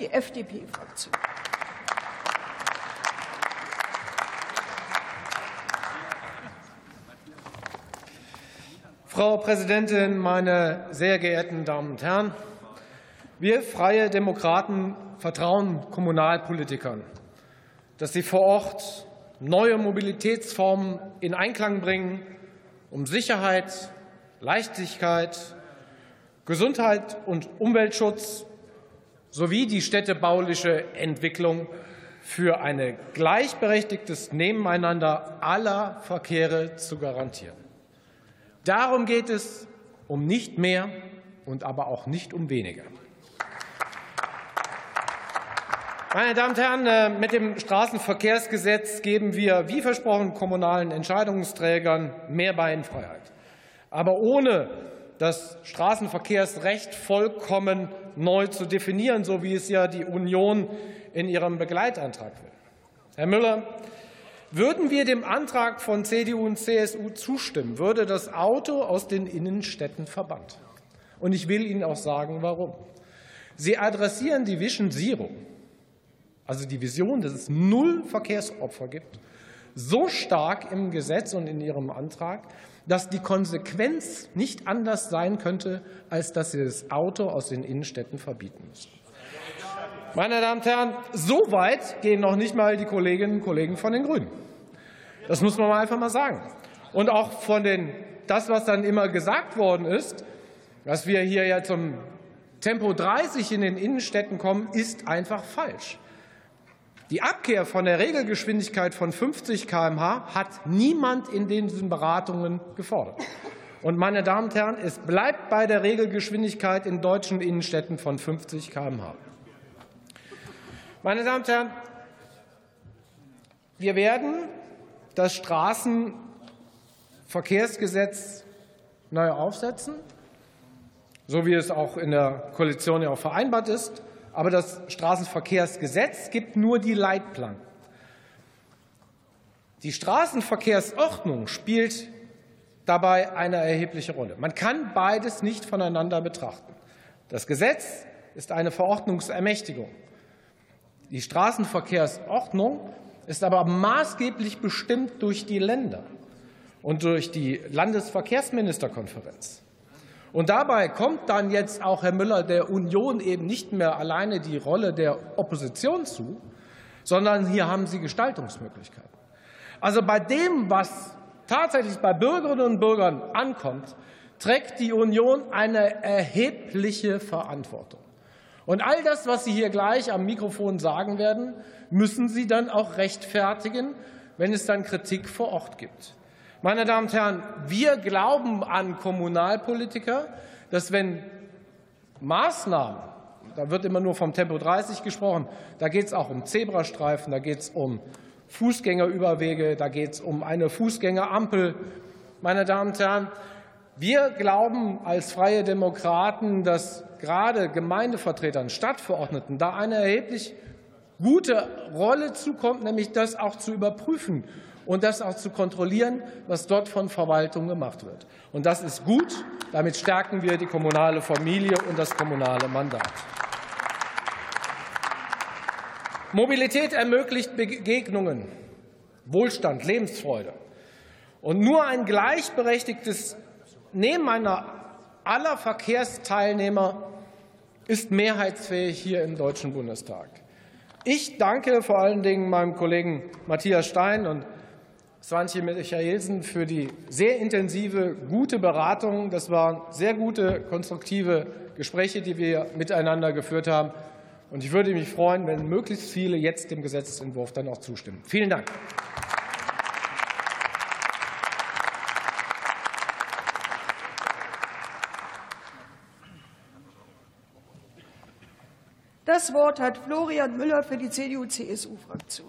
die FDP-Fraktion. Frau Präsidentin, meine sehr geehrten Damen und Herren! Wir Freie Demokraten vertrauen Kommunalpolitikern, dass sie vor Ort neue Mobilitätsformen in Einklang bringen, um Sicherheit, Leichtigkeit, Gesundheit und Umweltschutz sowie die städtebauliche Entwicklung für ein gleichberechtigtes Nebeneinander aller Verkehre zu garantieren. Darum geht es um nicht mehr und aber auch nicht um weniger. Meine Damen und Herren, äh, mit dem Straßenverkehrsgesetz geben wir, wie versprochen, kommunalen Entscheidungsträgern mehr Beinfreiheit. Aber ohne das Straßenverkehrsrecht vollkommen neu zu definieren, so wie es ja die Union in ihrem Begleitantrag will. Herr Müller, würden wir dem Antrag von CDU und CSU zustimmen, würde das Auto aus den Innenstädten verbannt. Und ich will Ihnen auch sagen, warum. Sie adressieren die Vision Zero, also die Vision, dass es null Verkehrsopfer gibt, so stark im Gesetz und in Ihrem Antrag, dass die Konsequenz nicht anders sein könnte, als dass Sie das Auto aus den Innenstädten verbieten müssen. Meine Damen und Herren, so weit gehen noch nicht mal die Kolleginnen und Kollegen von den Grünen. Das muss man einfach mal sagen. Und auch von den, das, was dann immer gesagt worden ist, dass wir hier ja zum Tempo 30 in den Innenstädten kommen, ist einfach falsch. Die Abkehr von der Regelgeschwindigkeit von 50 km/h hat niemand in diesen Beratungen gefordert. Und meine Damen und Herren, es bleibt bei der Regelgeschwindigkeit in deutschen Innenstädten von 50 km/h. Meine Damen und Herren, wir werden das Straßenverkehrsgesetz neu aufsetzen, so wie es auch in der Koalition ja auch vereinbart ist. Aber das Straßenverkehrsgesetz gibt nur die Leitplanken. Die Straßenverkehrsordnung spielt dabei eine erhebliche Rolle. Man kann beides nicht voneinander betrachten. Das Gesetz ist eine Verordnungsermächtigung. Die Straßenverkehrsordnung ist aber maßgeblich bestimmt durch die Länder und durch die Landesverkehrsministerkonferenz. Und dabei kommt dann jetzt auch Herr Müller der Union eben nicht mehr alleine die Rolle der Opposition zu, sondern hier haben Sie Gestaltungsmöglichkeiten. Also bei dem, was tatsächlich bei Bürgerinnen und Bürgern ankommt, trägt die Union eine erhebliche Verantwortung. Und all das, was Sie hier gleich am Mikrofon sagen werden, müssen Sie dann auch rechtfertigen, wenn es dann Kritik vor Ort gibt. Meine Damen und Herren, wir glauben an Kommunalpolitiker, dass wenn Maßnahmen, da wird immer nur vom Tempo 30 gesprochen, da geht es auch um Zebrastreifen, da geht es um Fußgängerüberwege, da geht es um eine Fußgängerampel. Meine Damen und Herren, wir glauben als Freie Demokraten, dass gerade Gemeindevertretern, Stadtverordneten da eine erheblich gute Rolle zukommt, nämlich das auch zu überprüfen und das auch zu kontrollieren, was dort von Verwaltung gemacht wird. Und das ist gut. Damit stärken wir die kommunale Familie und das kommunale Mandat. Mobilität ermöglicht Begegnungen, Wohlstand, Lebensfreude. Und nur ein gleichberechtigtes Nebeneinander aller Verkehrsteilnehmer ist mehrheitsfähig hier im Deutschen Bundestag. Ich danke vor allen Dingen meinem Kollegen Matthias Stein und Swantje Michaelsen für die sehr intensive, gute Beratung. Das waren sehr gute, konstruktive Gespräche, die wir miteinander geführt haben. Und ich würde mich freuen, wenn möglichst viele jetzt dem Gesetzentwurf dann auch zustimmen. Vielen Dank. Das Wort hat Florian Müller für die CDU-CSU-Fraktion.